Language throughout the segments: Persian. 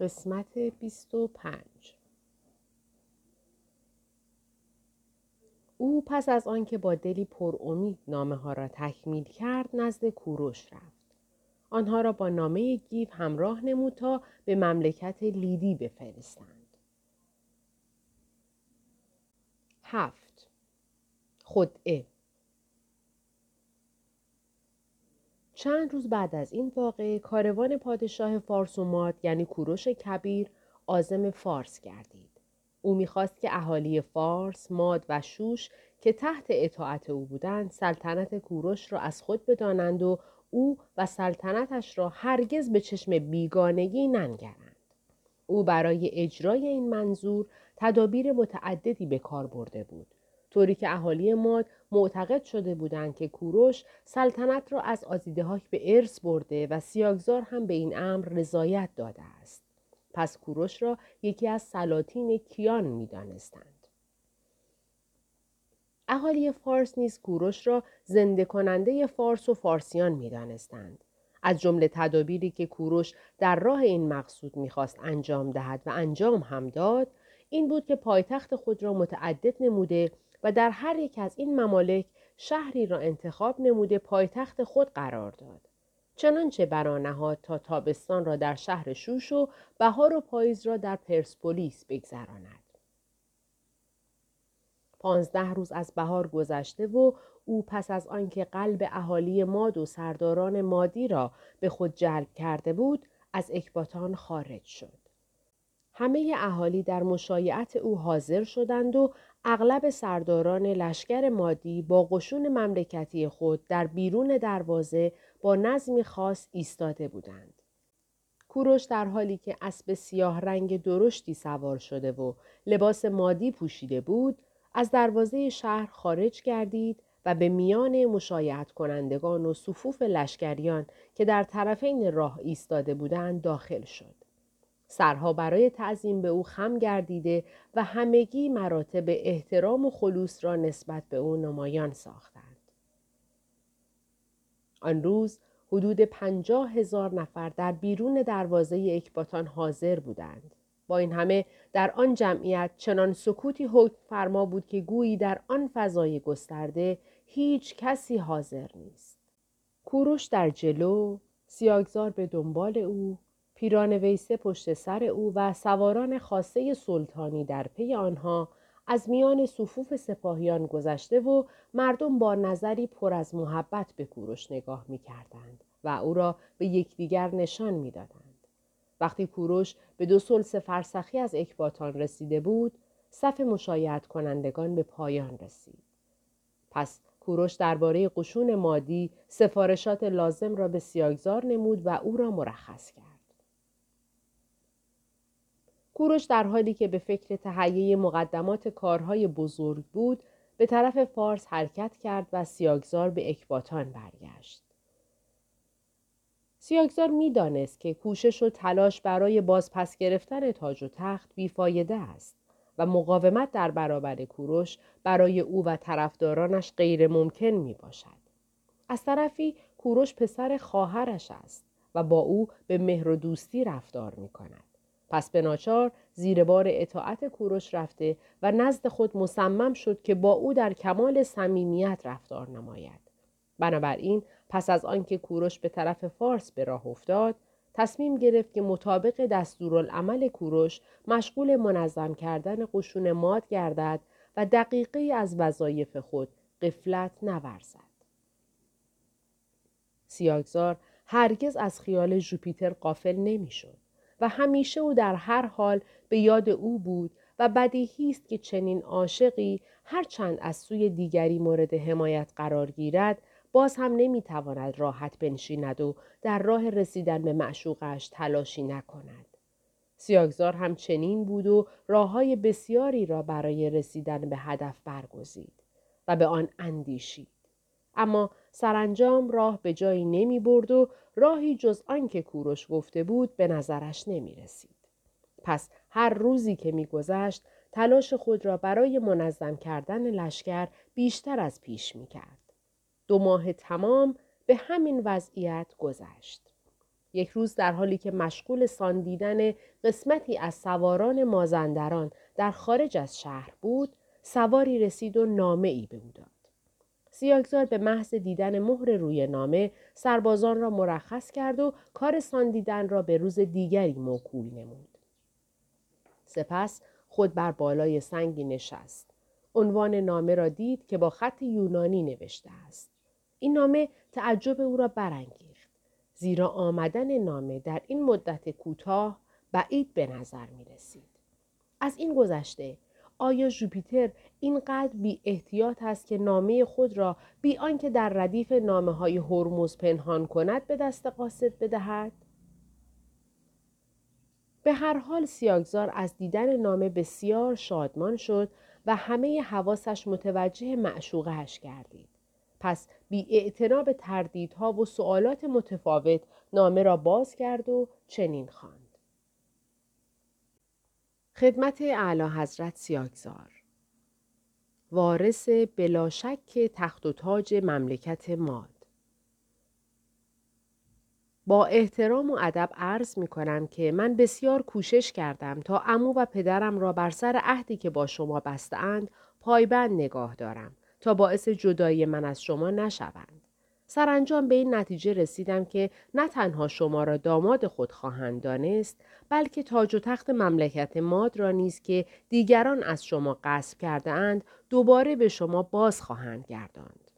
قسمت 25 او پس از آنکه با دلی پر امید نامه ها را تکمیل کرد نزد کوروش رفت. آنها را با نامه گیو همراه نمود تا به مملکت لیدی بفرستند. هفت خدعه چند روز بعد از این واقعه کاروان پادشاه فارس و ماد یعنی کوروش کبیر آزم فارس گردید. او می‌خواست که اهالی فارس، ماد و شوش که تحت اطاعت او بودند سلطنت کوروش را از خود بدانند و او و سلطنتش را هرگز به چشم بیگانگی ننگرند. او برای اجرای این منظور تدابیر متعددی به کار برده بود. طوری که اهالی ماد معتقد شده بودند که کوروش سلطنت را از آزیدهاک به ارث برده و سیاگزار هم به این امر رضایت داده است. پس کوروش را یکی از سلاطین کیان می دانستند. اهالی فارس نیز کوروش را زنده کننده فارس و فارسیان می دانستند. از جمله تدابیری که کوروش در راه این مقصود می‌خواست انجام دهد و انجام هم داد این بود که پایتخت خود را متعدد نموده و در هر یک از این ممالک شهری را انتخاب نموده پایتخت خود قرار داد. چنانچه برانهاد تا تابستان را در شهر شوش و بهار و پاییز را در پرسپولیس بگذراند. پانزده روز از بهار گذشته و او پس از آنکه قلب اهالی ماد و سرداران مادی را به خود جلب کرده بود از اکباتان خارج شد. همه اهالی در مشایعت او حاضر شدند و اغلب سرداران لشکر مادی با قشون مملکتی خود در بیرون دروازه با نظمی خاص ایستاده بودند. کوروش در حالی که اسب سیاه رنگ درشتی سوار شده و لباس مادی پوشیده بود، از دروازه شهر خارج گردید و به میان مشایعت کنندگان و صفوف لشکریان که در طرفین راه ایستاده بودند داخل شد. سرها برای تعظیم به او خم گردیده و همگی مراتب احترام و خلوص را نسبت به او نمایان ساختند. آن روز حدود پنجاه هزار نفر در بیرون دروازه اکباتان حاضر بودند. با این همه در آن جمعیت چنان سکوتی حکم فرما بود که گویی در آن فضای گسترده هیچ کسی حاضر نیست. کوروش در جلو، سیاگزار به دنبال او، پیران ویسه پشت سر او و سواران خاصه سلطانی در پی آنها از میان صفوف سپاهیان گذشته و مردم با نظری پر از محبت به کوروش نگاه می کردند و او را به یکدیگر نشان می دادند. وقتی کوروش به دو سلس فرسخی از اکباتان رسیده بود، صف مشایعت کنندگان به پایان رسید. پس کوروش درباره قشون مادی سفارشات لازم را به سیاگزار نمود و او را مرخص کرد. کوروش در حالی که به فکر تهیه مقدمات کارهای بزرگ بود به طرف فارس حرکت کرد و سیاگزار به اکباتان برگشت. سیاگزار می‌دانست که کوشش و تلاش برای بازپس گرفتن تاج و تخت بیفایده است و مقاومت در برابر کوروش برای او و طرفدارانش غیر ممکن می باشد. از طرفی کوروش پسر خواهرش است و با او به مهر و دوستی رفتار می کند. پس به ناچار زیر بار اطاعت کوروش رفته و نزد خود مصمم شد که با او در کمال صمیمیت رفتار نماید. بنابراین پس از آنکه کوروش به طرف فارس به راه افتاد تصمیم گرفت که مطابق دستورالعمل کوروش مشغول منظم کردن قشون ماد گردد و دقیقه از وظایف خود قفلت نورزد. سیاگزار هرگز از خیال جوپیتر قافل نمی‌شد. و همیشه او در هر حال به یاد او بود و بدیهی است که چنین عاشقی هرچند از سوی دیگری مورد حمایت قرار گیرد باز هم نمی‌تواند راحت بنشیند و در راه رسیدن به معشوقش تلاشی نکند. سیاگزار هم چنین بود و راه های بسیاری را برای رسیدن به هدف برگزید و به آن اندیشید. اما سرانجام راه به جایی نمی برد و راهی جز آنکه کوروش گفته بود به نظرش نمی رسید. پس هر روزی که میگذشت تلاش خود را برای منظم کردن لشکر بیشتر از پیش می کرد. دو ماه تمام به همین وضعیت گذشت. یک روز در حالی که مشغول ساندیدن قسمتی از سواران مازندران در خارج از شهر بود سواری رسید و نامه ای به او داد. سیاگزار به محض دیدن مهر روی نامه سربازان را مرخص کرد و کار ساندیدن را به روز دیگری موکول نمود. سپس خود بر بالای سنگی نشست. عنوان نامه را دید که با خط یونانی نوشته است. این نامه تعجب او را برانگیخت. زیرا آمدن نامه در این مدت کوتاه بعید به نظر می رسید. از این گذشته آیا ژوپیتر اینقدر بی احتیاط است که نامه خود را بی آنکه در ردیف نامه های هرمز پنهان کند به دست قاصد بدهد؟ به هر حال سیاگزار از دیدن نامه بسیار شادمان شد و همه حواسش متوجه معشوقهش گردید. پس بی به تردیدها و سوالات متفاوت نامه را باز کرد و چنین خواند. خدمت اعلی حضرت سیاگزار وارث بلاشک تخت و تاج مملکت ماد با احترام و ادب عرض می کنم که من بسیار کوشش کردم تا امو و پدرم را بر سر عهدی که با شما بستند پایبند نگاه دارم تا باعث جدایی من از شما نشوند. سرانجام به این نتیجه رسیدم که نه تنها شما را داماد خود خواهند دانست بلکه تاج و تخت مملکت ماد را نیز که دیگران از شما قصب کرده اند دوباره به شما باز خواهند گرداند.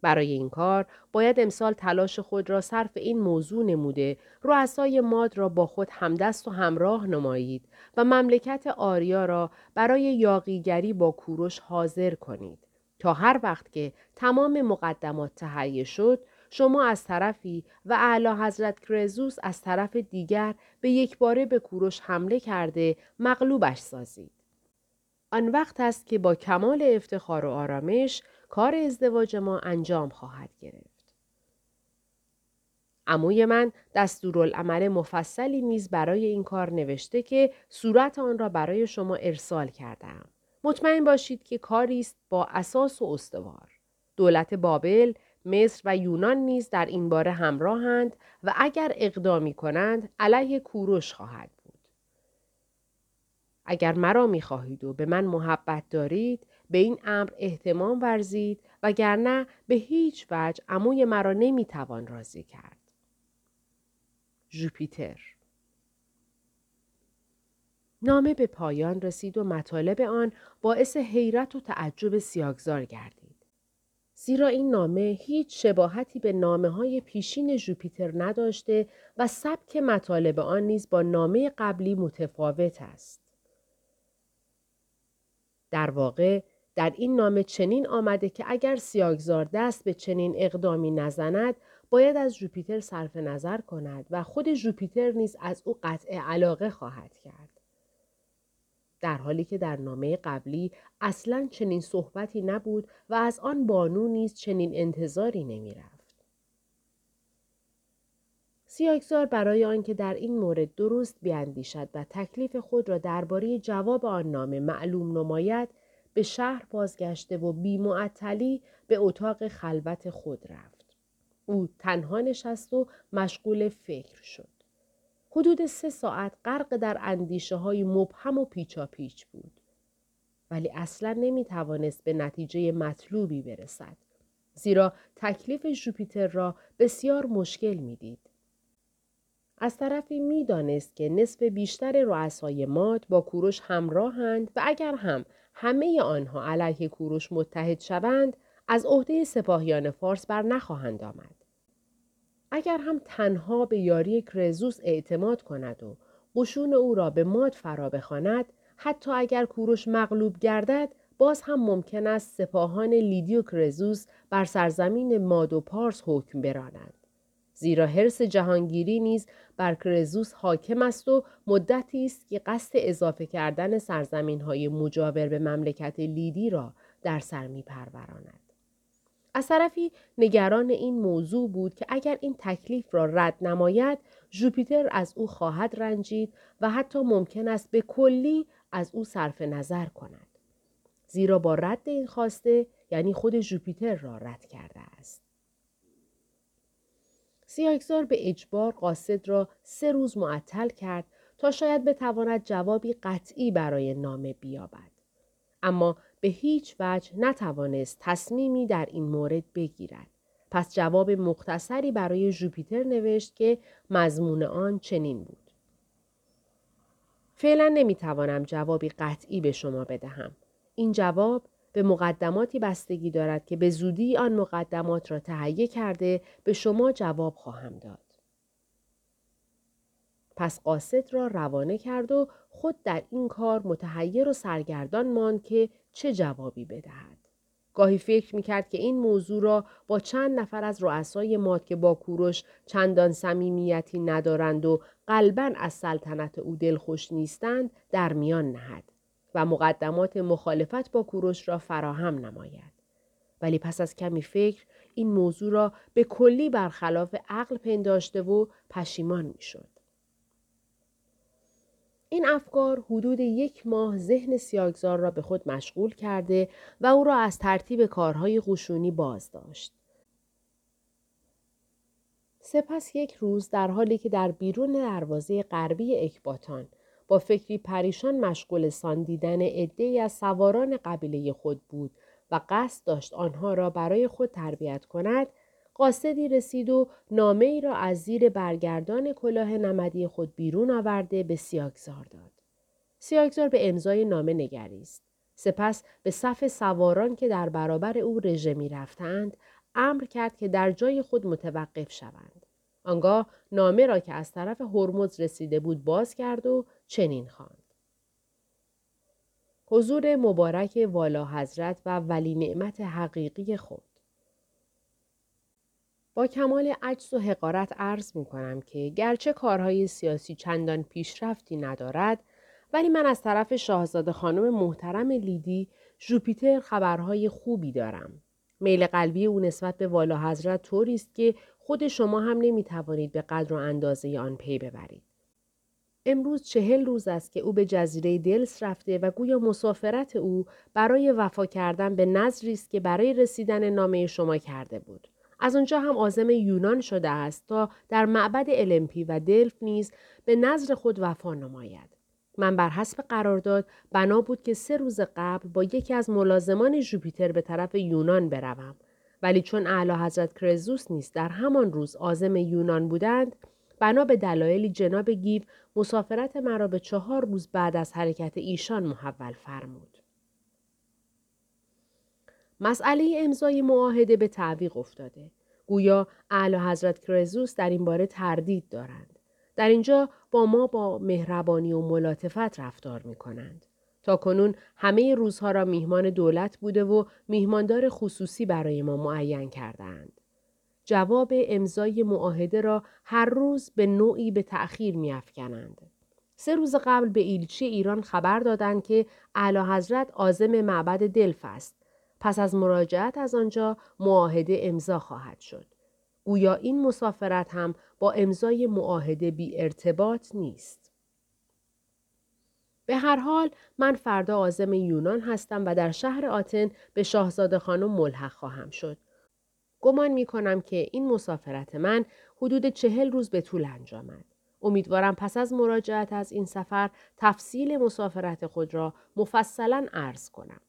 برای این کار باید امسال تلاش خود را صرف این موضوع نموده رؤسای ماد را با خود همدست و همراه نمایید و مملکت آریا را برای یاقیگری با کوروش حاضر کنید تا هر وقت که تمام مقدمات تهیه شد شما از طرفی و اعلی حضرت کرزوس از طرف دیگر به یک باره به کوروش حمله کرده مغلوبش سازید. آن وقت است که با کمال افتخار و آرامش کار ازدواج ما انجام خواهد گرفت. عموی من دستورالعمل مفصلی نیز برای این کار نوشته که صورت آن را برای شما ارسال کردم. مطمئن باشید که کاری است با اساس و استوار. دولت بابل، مصر و یونان نیز در این باره همراهند و اگر اقدامی کنند علیه کوروش خواهد بود. اگر مرا می خواهید و به من محبت دارید به این امر احتمام ورزید وگرنه به هیچ وجه عموی مرا نمی‌توان راضی کرد. جوپیتر نامه به پایان رسید و مطالب آن باعث حیرت و تعجب سیاگزار گردید. زیرا این نامه هیچ شباهتی به نامه های پیشین جوپیتر نداشته و سبک مطالب آن نیز با نامه قبلی متفاوت است. در واقع در این نامه چنین آمده که اگر سیاگزار دست به چنین اقدامی نزند باید از جوپیتر صرف نظر کند و خود جوپیتر نیز از او قطع علاقه خواهد کرد. در حالی که در نامه قبلی اصلا چنین صحبتی نبود و از آن بانو نیز چنین انتظاری نمی رفت. سیاگزار برای آنکه در این مورد درست بیاندیشد و تکلیف خود را درباره جواب آن نامه معلوم نماید به شهر بازگشته و بیمعطلی به اتاق خلوت خود رفت. او تنها نشست و مشغول فکر شد. حدود سه ساعت غرق در اندیشه های مبهم و پیچاپیچ بود. ولی اصلا نمی توانست به نتیجه مطلوبی برسد. زیرا تکلیف جوپیتر را بسیار مشکل می‌دید. از طرفی می‌دانست که نصف بیشتر رؤسای ماد با کوروش همراهند و اگر هم همه آنها علیه کوروش متحد شوند از عهده سپاهیان فارس بر نخواهند آمد. اگر هم تنها به یاری کرزوس اعتماد کند و قشون او را به ماد فرا بخواند حتی اگر کوروش مغلوب گردد باز هم ممکن است سپاهان لیدی و کرزوس بر سرزمین ماد و پارس حکم برانند. زیرا حرص جهانگیری نیز بر کرزوس حاکم است و مدتی است که قصد اضافه کردن سرزمین های مجاور به مملکت لیدی را در سر می پروراند. از طرفی نگران این موضوع بود که اگر این تکلیف را رد نماید جوپیتر از او خواهد رنجید و حتی ممکن است به کلی از او صرف نظر کند. زیرا با رد این خواسته یعنی خود جوپیتر را رد کرده است. سیاکزار به اجبار قاصد را سه روز معطل کرد تا شاید بتواند جوابی قطعی برای نامه بیابد. اما به هیچ وجه نتوانست تصمیمی در این مورد بگیرد. پس جواب مختصری برای جوپیتر نوشت که مضمون آن چنین بود. فعلا نمی‌توانم جوابی قطعی به شما بدهم. این جواب به مقدماتی بستگی دارد که به زودی آن مقدمات را تهیه کرده به شما جواب خواهم داد. پس قاصد را روانه کرد و خود در این کار متحیر و سرگردان ماند که چه جوابی بدهد. گاهی فکر می‌کرد که این موضوع را با چند نفر از رؤسای ماد که با کوروش چندان صمیمیتی ندارند و قلبا از سلطنت او دلخوش نیستند در میان نهد و مقدمات مخالفت با کوروش را فراهم نماید. ولی پس از کمی فکر این موضوع را به کلی برخلاف عقل پنداشته و پشیمان می‌شد. این افکار حدود یک ماه ذهن سیاگزار را به خود مشغول کرده و او را از ترتیب کارهای قشونی باز داشت. سپس یک روز در حالی که در بیرون دروازه غربی اکباتان با فکری پریشان مشغول ساندیدن عدهای از سواران قبیله خود بود و قصد داشت آنها را برای خود تربیت کند قاصدی رسید و نامه ای را از زیر برگردان کلاه نمدی خود بیرون آورده به سیاگزار داد. سیاگزار به امضای نامه نگریست. سپس به صف سواران که در برابر او رژه می رفتند امر کرد که در جای خود متوقف شوند. آنگاه نامه را که از طرف هرمز رسیده بود باز کرد و چنین خواند. حضور مبارک والا حضرت و ولی نعمت حقیقی خود. با کمال عجز و حقارت عرض می کنم که گرچه کارهای سیاسی چندان پیشرفتی ندارد ولی من از طرف شاهزاده خانم محترم لیدی جوپیتر خبرهای خوبی دارم. میل قلبی او نسبت به والا حضرت طوری است که خود شما هم نمی توانید به قدر و اندازه آن پی ببرید. امروز چهل روز است که او به جزیره دلس رفته و گویا مسافرت او برای وفا کردن به نظری است که برای رسیدن نامه شما کرده بود. از آنجا هم عازم یونان شده است تا در معبد المپی و دلف نیز به نظر خود وفا نماید. من بر حسب قرارداد بنا بود که سه روز قبل با یکی از ملازمان جوپیتر به طرف یونان بروم ولی چون اعلی حضرت کرزوس نیست در همان روز عازم یونان بودند بنا به دلایلی جناب گیو مسافرت مرا به چهار روز بعد از حرکت ایشان محول فرمود. مسئله امضای معاهده به تعویق افتاده. گویا اعلی حضرت کرزوس در این باره تردید دارند. در اینجا با ما با مهربانی و ملاتفت رفتار می کنند. تا کنون همه روزها را میهمان دولت بوده و میهماندار خصوصی برای ما معین کردند. جواب امضای معاهده را هر روز به نوعی به تأخیر میافکنند. سه روز قبل به ایلچی ایران خبر دادند که اعلی حضرت عازم معبد دلف است پس از مراجعت از آنجا معاهده امضا خواهد شد. گویا این مسافرت هم با امضای معاهده بی ارتباط نیست. به هر حال من فردا عازم یونان هستم و در شهر آتن به شاهزاده خانم ملحق خواهم شد. گمان می کنم که این مسافرت من حدود چهل روز به طول انجامد. امیدوارم پس از مراجعت از این سفر تفصیل مسافرت خود را مفصلا عرض کنم.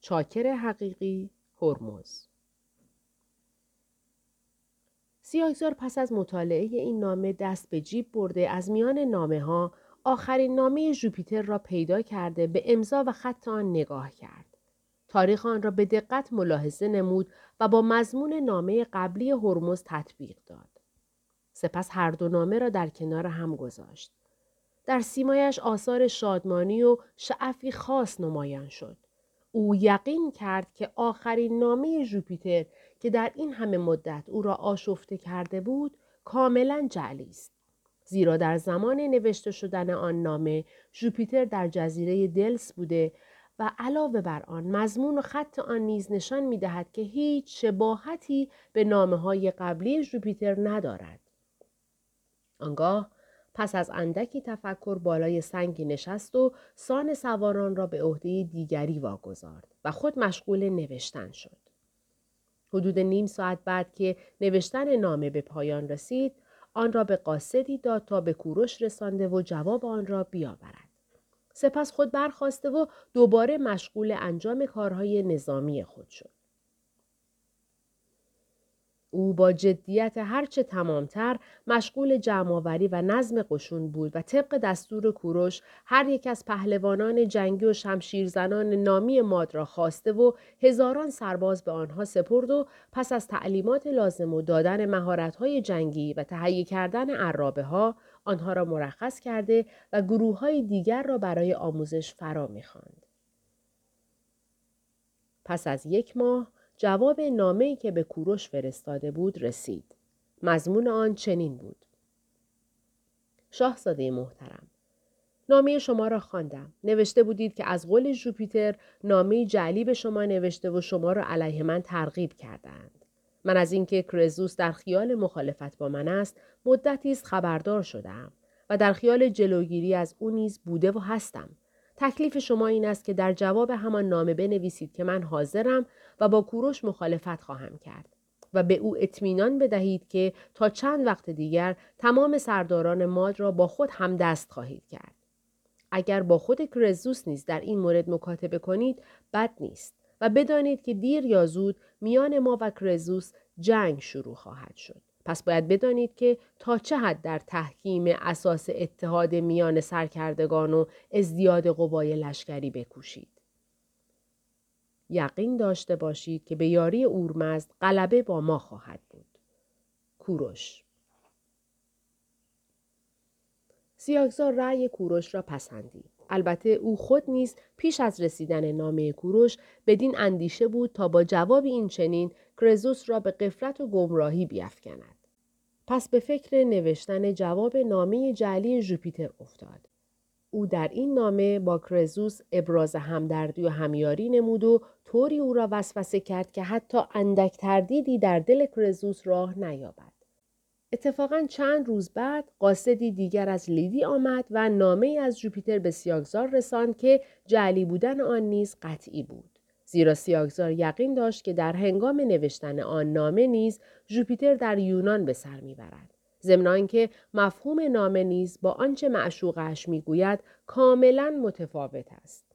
چاکر حقیقی هرمز سیاهزار پس از مطالعه این نامه دست به جیب برده از میان نامه ها آخرین نامه جوپیتر را پیدا کرده به امضا و خط آن نگاه کرد. تاریخ آن را به دقت ملاحظه نمود و با مضمون نامه قبلی هرمز تطبیق داد. سپس هر دو نامه را در کنار هم گذاشت. در سیمایش آثار شادمانی و شعفی خاص نمایان شد. او یقین کرد که آخرین نامه جوپیتر که در این همه مدت او را آشفته کرده بود کاملا جعلی است. زیرا در زمان نوشته شدن آن نامه جوپیتر در جزیره دلس بوده و علاوه بر آن مضمون و خط آن نیز نشان می دهد که هیچ شباهتی به نامه های قبلی جوپیتر ندارد. آنگاه پس از اندکی تفکر بالای سنگی نشست و سان سواران را به عهده دیگری واگذارد و خود مشغول نوشتن شد. حدود نیم ساعت بعد که نوشتن نامه به پایان رسید آن را به قاصدی داد تا به کوروش رسانده و جواب آن را بیاورد سپس خود برخواسته و دوباره مشغول انجام کارهای نظامی خود شد او با جدیت هرچه تمامتر مشغول جمعآوری و نظم قشون بود و طبق دستور کوروش هر یک از پهلوانان جنگی و شمشیرزنان نامی ماد را خواسته و هزاران سرباز به آنها سپرد و پس از تعلیمات لازم و دادن مهارت‌های جنگی و تهیه کردن عرابه ها آنها را مرخص کرده و گروه های دیگر را برای آموزش فرا می‌خواند. پس از یک ماه جواب نامه‌ای که به کوروش فرستاده بود رسید. مضمون آن چنین بود. شاهزاده محترم نامه شما را خواندم. نوشته بودید که از قول جوپیتر نامه جعلی به شما نوشته و شما را علیه من ترغیب کردند. من از اینکه کرزوس در خیال مخالفت با من است مدتی است خبردار شدم و در خیال جلوگیری از او نیز بوده و هستم تکلیف شما این است که در جواب همان نامه بنویسید که من حاضرم و با کوروش مخالفت خواهم کرد و به او اطمینان بدهید که تا چند وقت دیگر تمام سرداران ماد را با خود هم دست خواهید کرد. اگر با خود کرزوس نیز در این مورد مکاتبه کنید بد نیست و بدانید که دیر یا زود میان ما و کرزوس جنگ شروع خواهد شد. پس باید بدانید که تا چه حد در تحکیم اساس اتحاد میان سرکردگان و ازدیاد قوای لشکری بکوشید. یقین داشته باشید که به یاری اورمزد غلبه با ما خواهد بود. کوروش سیاگزار رأی کوروش را پسندید. البته او خود نیز پیش از رسیدن نامه کوروش بدین اندیشه بود تا با جواب این چنین کرزوس را به قفلت و گمراهی بیافکند. پس به فکر نوشتن جواب نامه جعلی ژوپیتر افتاد. او در این نامه با کرزوس ابراز همدردی و همیاری نمود و طوری او را وسوسه کرد که حتی اندک تردیدی در دل کرزوس راه نیابد. اتفاقا چند روز بعد قاصدی دیگر از لیدی آمد و نامه از جوپیتر به سیاگزار رساند که جعلی بودن آن نیز قطعی بود. زیرا سیاگزار یقین داشت که در هنگام نوشتن آن نامه نیز جوپیتر در یونان به سر می‌برد. ضمن که مفهوم نامه نیز با آنچه معشوقش می‌گوید کاملا متفاوت است.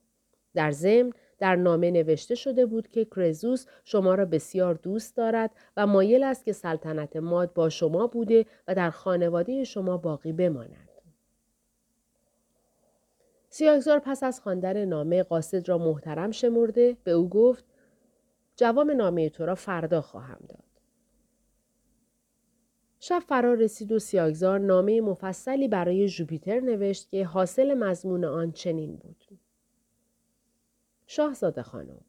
در ضمن در نامه نوشته شده بود که کرزوس شما را بسیار دوست دارد و مایل است که سلطنت ماد با شما بوده و در خانواده شما باقی بماند. سیاگزار پس از خواندن نامه قاصد را محترم شمرده به او گفت جواب نامه تو را فردا خواهم داد. شب فرا رسید و سیاگزار نامه مفصلی برای جوپیتر نوشت که حاصل مضمون آن چنین بود. شاهزاده خانم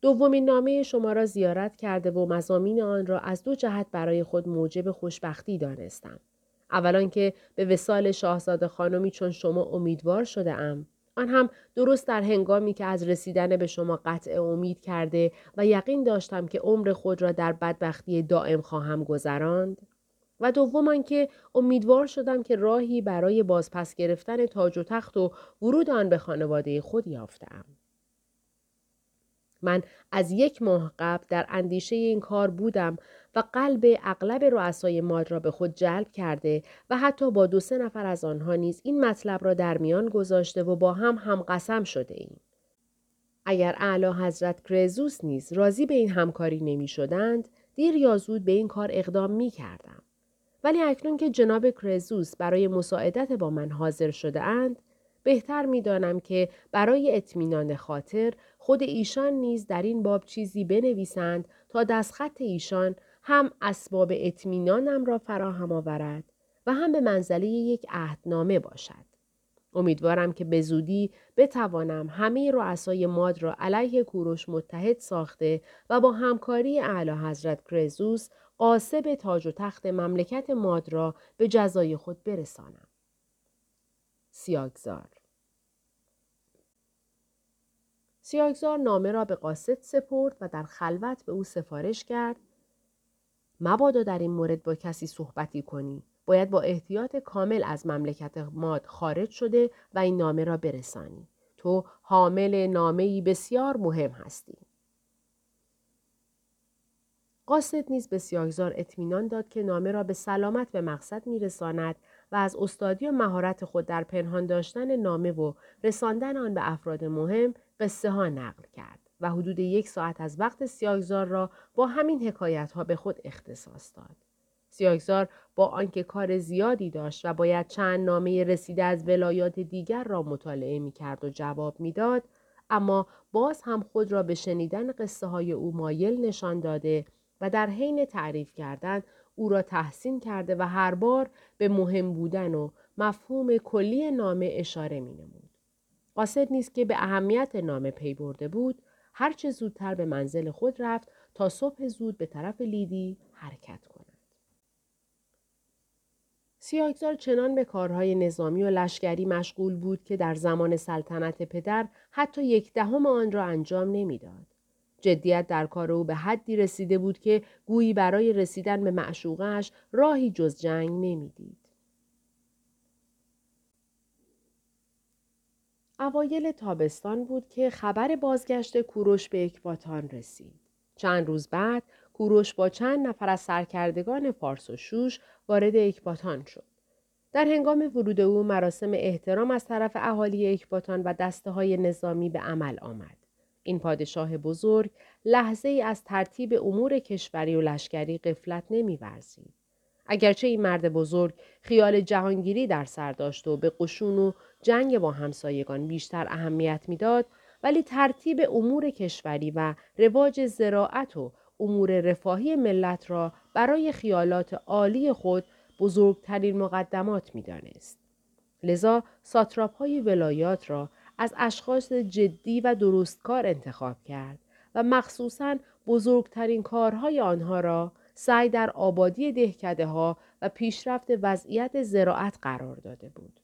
دومین نامه شما را زیارت کرده و مزامین آن را از دو جهت برای خود موجب خوشبختی دانستم. اولا که به وسال شاهزاده خانمی چون شما امیدوار شده ام. آن هم درست در هنگامی که از رسیدن به شما قطع امید کرده و یقین داشتم که عمر خود را در بدبختی دائم خواهم گذراند. و دوم که امیدوار شدم که راهی برای بازپس گرفتن تاج و تخت و ورود آن به خانواده خود یافتم. من از یک ماه قبل در اندیشه این کار بودم و قلب اغلب رؤسای ماد را به خود جلب کرده و حتی با دو سه نفر از آنها نیز این مطلب را در میان گذاشته و با هم هم قسم شده ایم. اگر اعلی حضرت کرزوس نیز راضی به این همکاری نمی شدند، دیر یا زود به این کار اقدام می کردم. ولی اکنون که جناب کرزوس برای مساعدت با من حاضر شده اند، بهتر می دانم که برای اطمینان خاطر خود ایشان نیز در این باب چیزی بنویسند تا دستخط ایشان هم اسباب اطمینانم را فراهم آورد و هم به منزله یک عهدنامه باشد. امیدوارم که به زودی بتوانم همه رؤسای ماد را علیه کوروش متحد ساخته و با همکاری اعلی حضرت کرزوس قاسب تاج و تخت مملکت ماد را به جزای خود برسانم. سیاگزار. سیاگزار نامه را به قاصد سپرد و در خلوت به او سفارش کرد. مبادا در این مورد با کسی صحبتی کنی. باید با احتیاط کامل از مملکت ماد خارج شده و این نامه را برسانی. تو حامل نامه بسیار مهم هستی. قاصد نیز به سیاهزار اطمینان داد که نامه را به سلامت به مقصد میرساند و از استادی و مهارت خود در پنهان داشتن نامه و رساندن آن به افراد مهم قصه ها نقل کرد و حدود یک ساعت از وقت سیاهزار را با همین حکایت ها به خود اختصاص داد. سیاهزار با آنکه کار زیادی داشت و باید چند نامه رسیده از ولایات دیگر را مطالعه می کرد و جواب می‌داد اما باز هم خود را به شنیدن قصه های او مایل نشان داده و در حین تعریف کردن او را تحسین کرده و هر بار به مهم بودن و مفهوم کلی نامه اشاره می نمود. قاصد نیست که به اهمیت نامه پی برده بود هرچه زودتر به منزل خود رفت تا صبح زود به طرف لیدی حرکت کند. سیاگزار چنان به کارهای نظامی و لشکری مشغول بود که در زمان سلطنت پدر حتی یک دهم آن را انجام نمی‌داد. جدیت در کار او به حدی رسیده بود که گویی برای رسیدن به معشوقش راهی جز جنگ نمی‌دید. اوایل تابستان بود که خبر بازگشت کوروش به اکباتان رسید. چند روز بعد کوروش با چند نفر از سرکردگان فارس و شوش وارد اکباتان شد. در هنگام ورود او مراسم احترام از طرف اهالی اکباتان و دسته های نظامی به عمل آمد. این پادشاه بزرگ لحظه ای از ترتیب امور کشوری و لشکری قفلت نمیورزید. اگرچه این مرد بزرگ خیال جهانگیری در سر داشت و به قشون و جنگ با همسایگان بیشتر اهمیت می‌داد ولی ترتیب امور کشوری و رواج زراعت و امور رفاهی ملت را برای خیالات عالی خود بزرگترین مقدمات می‌دانست. لذا ساتراپ های ولایات را از اشخاص جدی و درستکار انتخاب کرد و مخصوصا بزرگترین کارهای آنها را سعی در آبادی دهکده ها و پیشرفت وضعیت زراعت قرار داده بود.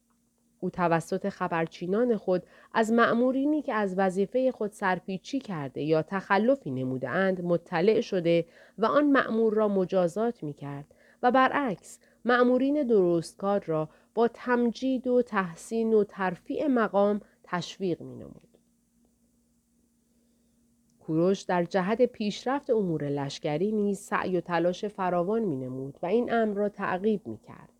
او توسط خبرچینان خود از مأمورینی که از وظیفه خود سرپیچی کرده یا تخلفی نموده اند مطلع شده و آن مأمور را مجازات می کرد و برعکس مأمورین درستکار را با تمجید و تحسین و ترفیع مقام تشویق می نمود. کوروش در جهت پیشرفت امور لشکری نیز سعی و تلاش فراوان می نمود و این امر را تعقیب می کرد.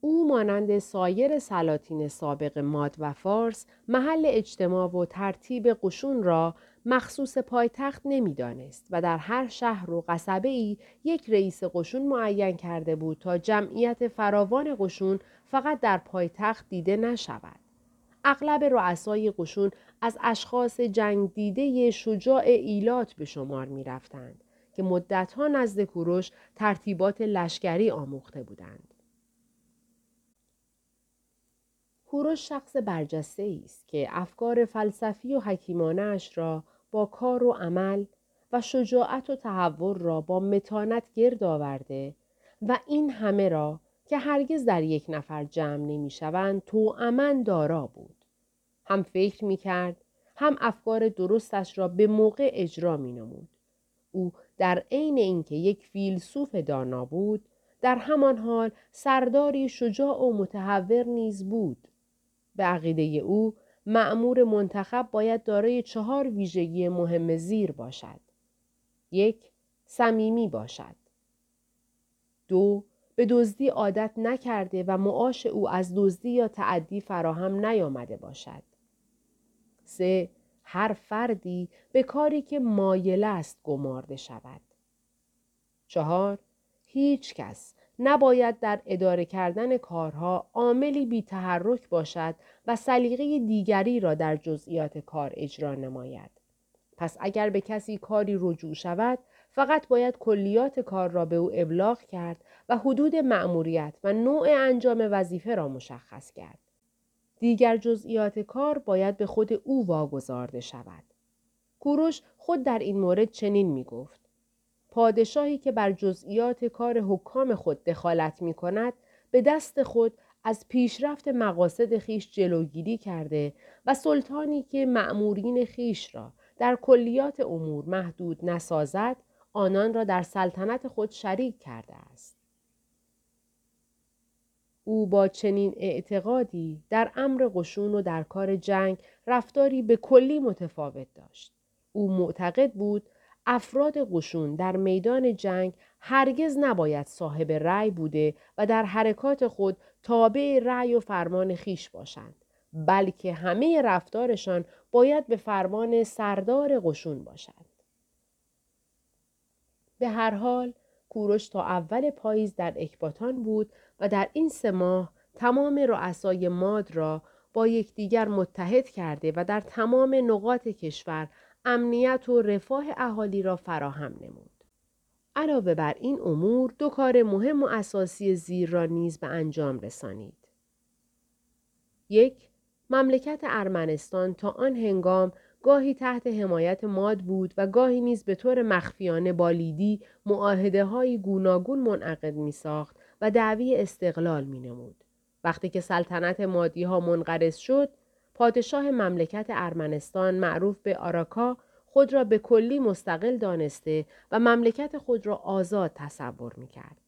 او مانند سایر سلاطین سابق ماد و فارس محل اجتماع و ترتیب قشون را مخصوص پایتخت نمی‌دانست و در هر شهر و قصبه ای یک رئیس قشون معین کرده بود تا جمعیت فراوان قشون فقط در پایتخت دیده نشود. اغلب رؤسای قشون از اشخاص جنگ دیده شجاع ایلات به شمار می رفتند که مدتها نزد کوروش ترتیبات لشکری آموخته بودند. کوروش شخص برجسته است که افکار فلسفی و حکیمانش را با کار و عمل و شجاعت و تحور را با متانت گرد آورده و این همه را که هرگز در یک نفر جمع نمی شوند تو امن دارا بود. هم فکر می کرد هم افکار درستش را به موقع اجرا می نمود. او در عین اینکه یک فیلسوف دانا بود در همان حال سرداری شجاع و متحور نیز بود به عقیده او معمور منتخب باید دارای چهار ویژگی مهم زیر باشد. یک، صمیمی باشد. دو، به دزدی عادت نکرده و معاش او از دزدی یا تعدی فراهم نیامده باشد. سه، هر فردی به کاری که مایل است گمارده شود. چهار، هیچ کس نباید در اداره کردن کارها عاملی بی تحرک باشد و سلیقه دیگری را در جزئیات کار اجرا نماید. پس اگر به کسی کاری رجوع شود فقط باید کلیات کار را به او ابلاغ کرد و حدود مأموریت و نوع انجام وظیفه را مشخص کرد. دیگر جزئیات کار باید به خود او واگذارده شود. کوروش خود در این مورد چنین می گفت. پادشاهی که بر جزئیات کار حکام خود دخالت می کند به دست خود از پیشرفت مقاصد خیش جلوگیری کرده و سلطانی که معمورین خیش را در کلیات امور محدود نسازد آنان را در سلطنت خود شریک کرده است. او با چنین اعتقادی در امر قشون و در کار جنگ رفتاری به کلی متفاوت داشت. او معتقد بود افراد قشون در میدان جنگ هرگز نباید صاحب رأی بوده و در حرکات خود تابع رأی و فرمان خیش باشند بلکه همه رفتارشان باید به فرمان سردار قشون باشد به هر حال کوروش تا اول پاییز در اکباتان بود و در این سه ماه تمام رؤسای ماد را با یکدیگر متحد کرده و در تمام نقاط کشور امنیت و رفاه اهالی را فراهم نمود. علاوه بر این امور دو کار مهم و اساسی زیر را نیز به انجام رسانید. یک مملکت ارمنستان تا آن هنگام گاهی تحت حمایت ماد بود و گاهی نیز به طور مخفیانه با لیدی معاهده های گوناگون منعقد می ساخت و دعوی استقلال می نمود. وقتی که سلطنت مادی ها منقرض شد، پادشاه مملکت ارمنستان معروف به آراکا خود را به کلی مستقل دانسته و مملکت خود را آزاد تصور می کرد.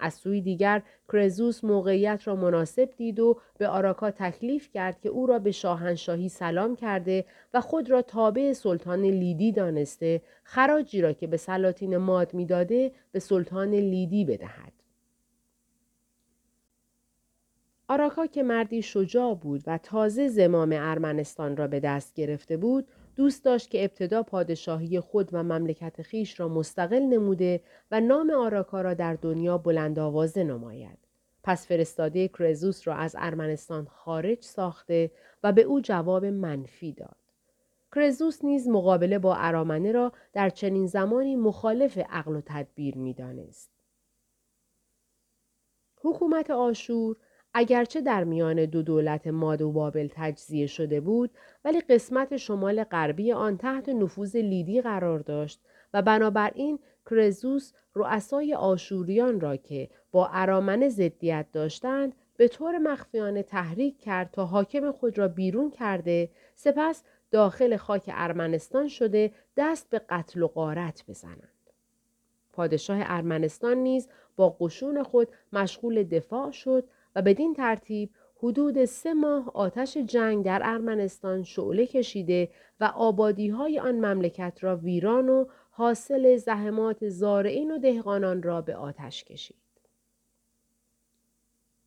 از سوی دیگر کرزوس موقعیت را مناسب دید و به آراکا تکلیف کرد که او را به شاهنشاهی سلام کرده و خود را تابع سلطان لیدی دانسته خراجی را که به سلاطین ماد می‌داده به سلطان لیدی بدهد. آراکا که مردی شجاع بود و تازه زمام ارمنستان را به دست گرفته بود دوست داشت که ابتدا پادشاهی خود و مملکت خیش را مستقل نموده و نام آراکا را در دنیا بلند آوازه نماید. پس فرستاده کرزوس را از ارمنستان خارج ساخته و به او جواب منفی داد. کرزوس نیز مقابله با ارامنه را در چنین زمانی مخالف عقل و تدبیر می‌دانست. حکومت آشور اگرچه در میان دو دولت ماد و بابل تجزیه شده بود ولی قسمت شمال غربی آن تحت نفوذ لیدی قرار داشت و بنابراین کرزوس رؤسای آشوریان را که با ارامنه ضدیت داشتند به طور مخفیانه تحریک کرد تا حاکم خود را بیرون کرده سپس داخل خاک ارمنستان شده دست به قتل و غارت بزنند. پادشاه ارمنستان نیز با قشون خود مشغول دفاع شد و بدین ترتیب حدود سه ماه آتش جنگ در ارمنستان شعله کشیده و آبادی های آن مملکت را ویران و حاصل زحمات زارعین و دهقانان را به آتش کشید.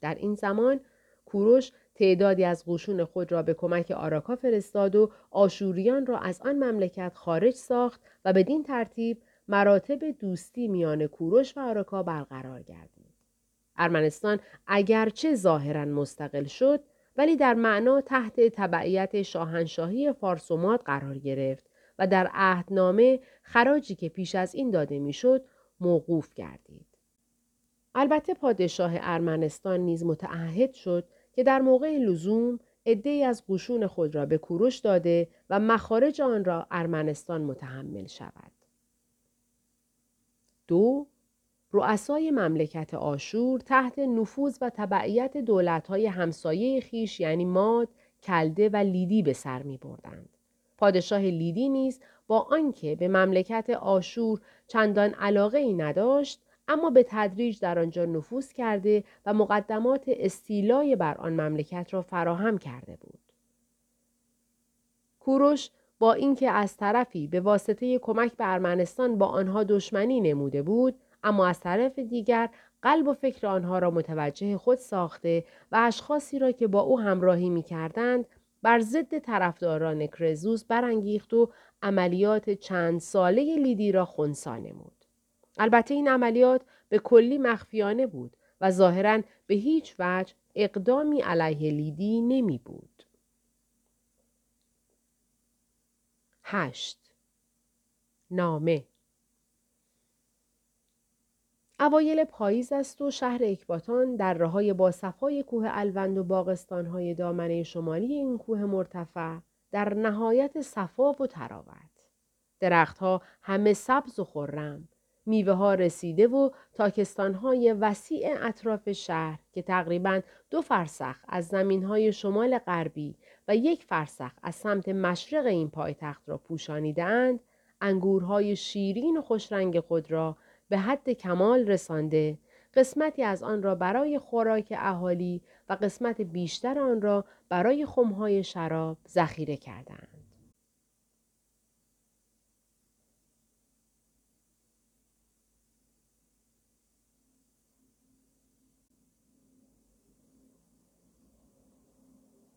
در این زمان کوروش تعدادی از قشون خود را به کمک آراکا فرستاد و آشوریان را از آن مملکت خارج ساخت و بدین ترتیب مراتب دوستی میان کوروش و آراکا برقرار گردید. ارمنستان اگرچه ظاهرا مستقل شد ولی در معنا تحت تبعیت شاهنشاهی فارسومات قرار گرفت و در عهدنامه خراجی که پیش از این داده می‌شد موقوف گردید. البته پادشاه ارمنستان نیز متعهد شد که در موقع لزوم عدهای از قشون خود را به کوروش داده و مخارج آن را ارمنستان متحمل شود. دو رؤسای مملکت آشور تحت نفوذ و تبعیت دولتهای همسایه خیش یعنی ماد، کلده و لیدی به سر می بردند. پادشاه لیدی نیز با آنکه به مملکت آشور چندان علاقه ای نداشت اما به تدریج در آنجا نفوذ کرده و مقدمات استیلای بر آن مملکت را فراهم کرده بود. کوروش با اینکه از طرفی به واسطه کمک به ارمنستان با آنها دشمنی نموده بود اما از طرف دیگر قلب و فکر آنها را متوجه خود ساخته و اشخاصی را که با او همراهی می کردند بر ضد طرفداران کرزوس برانگیخت و عملیات چند ساله لیدی را خونسا نمود. البته این عملیات به کلی مخفیانه بود و ظاهرا به هیچ وجه اقدامی علیه لیدی نمی بود. هشت نامه اوایل پاییز است و شهر اکباتان در راهای با صفای کوه الوند و باغستانهای دامنه شمالی این کوه مرتفع در نهایت صفا و تراوت. درختها همه سبز و خرم. میوه ها رسیده و تاکستان های وسیع اطراف شهر که تقریبا دو فرسخ از زمین های شمال غربی و یک فرسخ از سمت مشرق این پایتخت را پوشانیدند انگورهای شیرین و خوشرنگ خود را به حد کمال رسانده قسمتی از آن را برای خوراک اهالی و قسمت بیشتر آن را برای خمهای شراب ذخیره کردند.